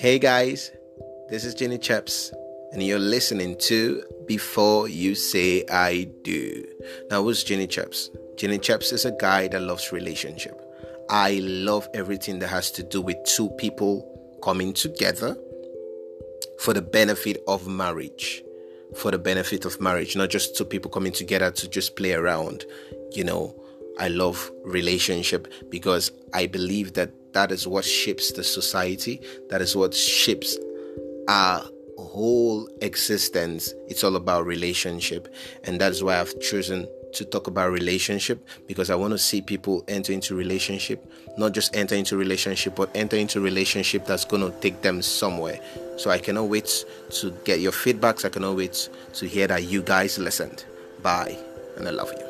Hey guys, this is Jenny Chaps, and you're listening to Before You Say I Do. Now, who's Jenny Chaps? Jenny Chaps is a guy that loves relationship. I love everything that has to do with two people coming together for the benefit of marriage. For the benefit of marriage, not just two people coming together to just play around. You know, I love relationship because I believe that that is what shapes the society. That is what shapes our whole existence. It's all about relationship. And that's why I've chosen to talk about relationship because I want to see people enter into relationship, not just enter into relationship, but enter into relationship that's going to take them somewhere. So I cannot wait to get your feedbacks. I cannot wait to hear that you guys listened. Bye, and I love you.